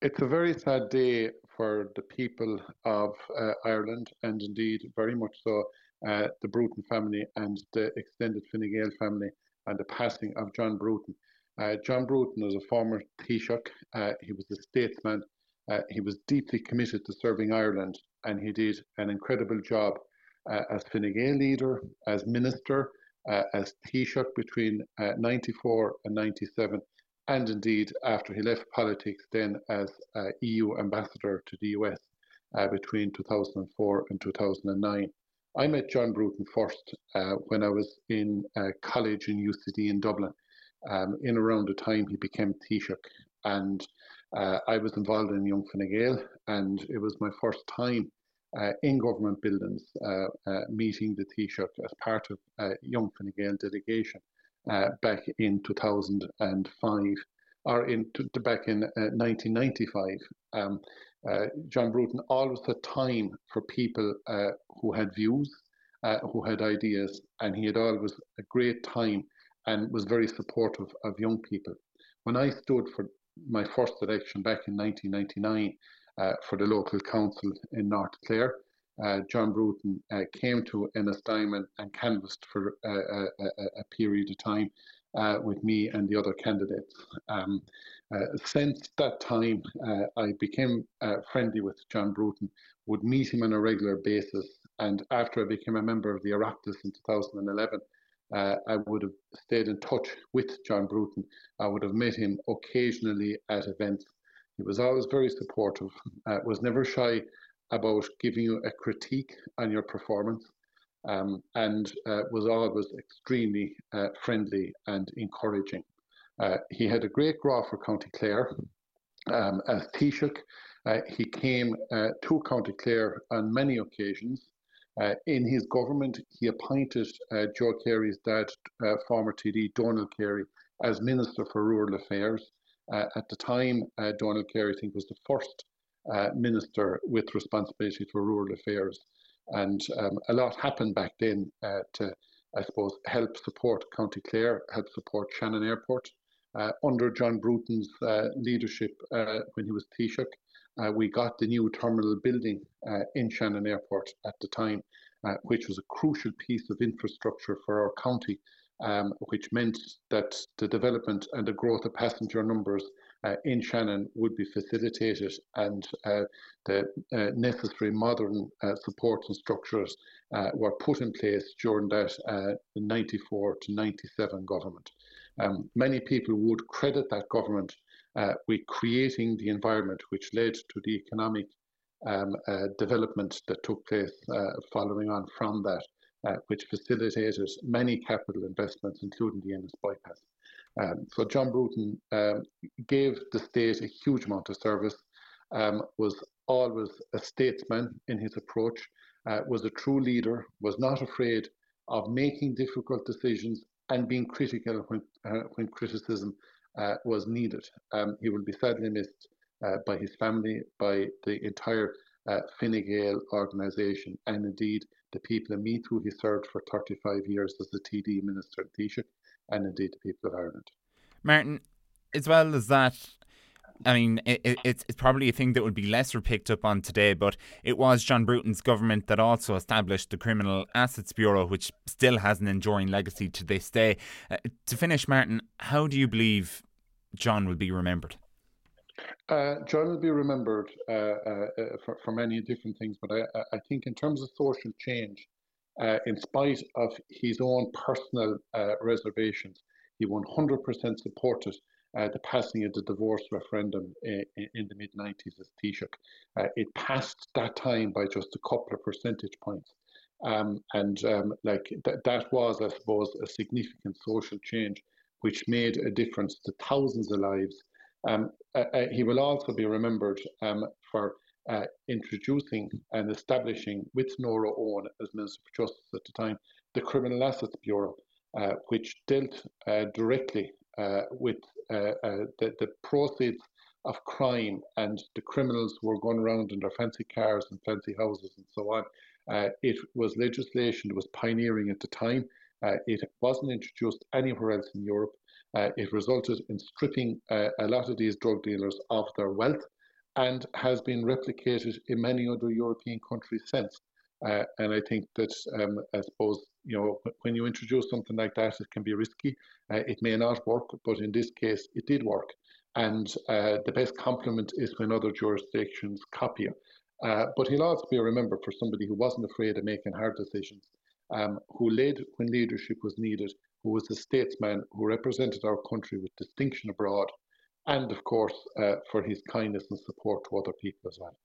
It's a very sad day for the people of uh, Ireland, and indeed very much so uh, the Bruton family and the extended Fine Gael family, and the passing of John Bruton. Uh, John Bruton was a former Taoiseach. Uh, he was a statesman. Uh, he was deeply committed to serving Ireland, and he did an incredible job uh, as Fine Gael leader, as minister, as Taoiseach between 94 and 97 and indeed after he left politics then as uh, EU ambassador to the US uh, between 2004 and 2009. I met John Bruton first uh, when I was in uh, college in UCD in Dublin, um, in around the time he became Taoiseach. And uh, I was involved in Young Fine Gael, and it was my first time uh, in government buildings meeting the Taoiseach as part of Young Fine Gael delegation uh, back in 2005 or in to, back in uh, 1995. Um, uh, John Bruton always had time for people uh, who had views, uh, who had ideas, and he had always a great time and was very supportive of young people. When I stood for my first election back in 1999 uh, for the local council in North Clare, uh, John Bruton uh, came to Ennistymon and canvassed for a, a, period of time uh, with me and the other candidates. Um, uh, since that time, uh, I became uh, friendly with John Bruton, would meet him on a regular basis, and after I became a member of the Oireachtas in 2011, I would have stayed in touch with John Bruton. I would have met him occasionally at events. He was always very supportive, was never shy about giving you a critique on your performance um, and uh, was always extremely uh, friendly and encouraging. Uh, he had a great draw for County Clare. Um, as Taoiseach, uh, he came uh, to County Clare on many occasions. Uh, in his government, he appointed Joe Carey's dad, former TD Donal Carey, as Minister for Rural Affairs. at the time, Donal Carey, I think, was the first uh, minister with responsibility for rural affairs. And um, a lot happened back then uh, to, I suppose, help support County Clare, help support Shannon Airport. Uh, under John Bruton's uh, leadership uh, when he was Taoiseach, we got the new terminal building in Shannon Airport at the time, which was a crucial piece of infrastructure for our county um, which meant that the development and the growth of passenger numbers uh, in Shannon would be facilitated and uh, the uh, necessary modern uh, supports and structures uh, were put in place during that uh, 94 to 97 government. Um, many people would credit that government with creating the environment which led to the economic um, development that took place following on from that. Which facilitated many capital investments, including the Ennis bypass. Um, so John Bruton um, gave the state a huge amount of service, um, was always a statesman in his approach, uh, was a true leader, was not afraid of making difficult decisions and being critical when, uh, when criticism uh, was needed. Um, he will be sadly missed uh, by his family, by the entire uh, Fine Gael organisation, and indeed the people of Meath who he served for 35 years as the TD Minister in Taoiseach, and indeed the people of Ireland. Martin, as well as that, I mean, it, it's, it's probably a thing that would be lesser picked up on today, but it was John Bruton's government that also established the Criminal Assets Bureau, which still has an enduring legacy to this day. Uh, to finish, Martin, how do you believe John will be remembered? Uh, John will be remembered uh, uh, uh, for, for many different things, but I, I think in terms of social change, uh, in spite of his own personal uh, reservations, he 100% supported the passing of the divorce referendum in, in the mid 90s as Taoiseach. it passed that time by just a couple of percentage points. Um, and um, like th- that was, I suppose, a significant social change which made a difference to thousands of lives um, uh, uh, he will also be remembered um, for uh, introducing and establishing with Nora Owen as Minister for Justice at the time the Criminal Assets Bureau, uh, which dealt uh, directly uh, with the, the, proceeds of crime and the criminals who were going around in their fancy cars and fancy houses and so on. it was legislation that was pioneering at the time. it wasn't introduced anywhere else in Europe. Uh, it resulted in stripping uh, a lot of these drug dealers of their wealth. and has been replicated in many other European countries since. Uh, and I think that um, I suppose you know when you introduce something like that, it can be risky. Uh, it may not work, but in this case, it did work. And uh, the best compliment is when other jurisdictions copy it. Uh, but he'll also be remembered for somebody who wasn't afraid of making hard decisions, um, who led when leadership was needed, who was a statesman, who represented our country with distinction abroad, and of course uh, for his kindness and support to other people as well.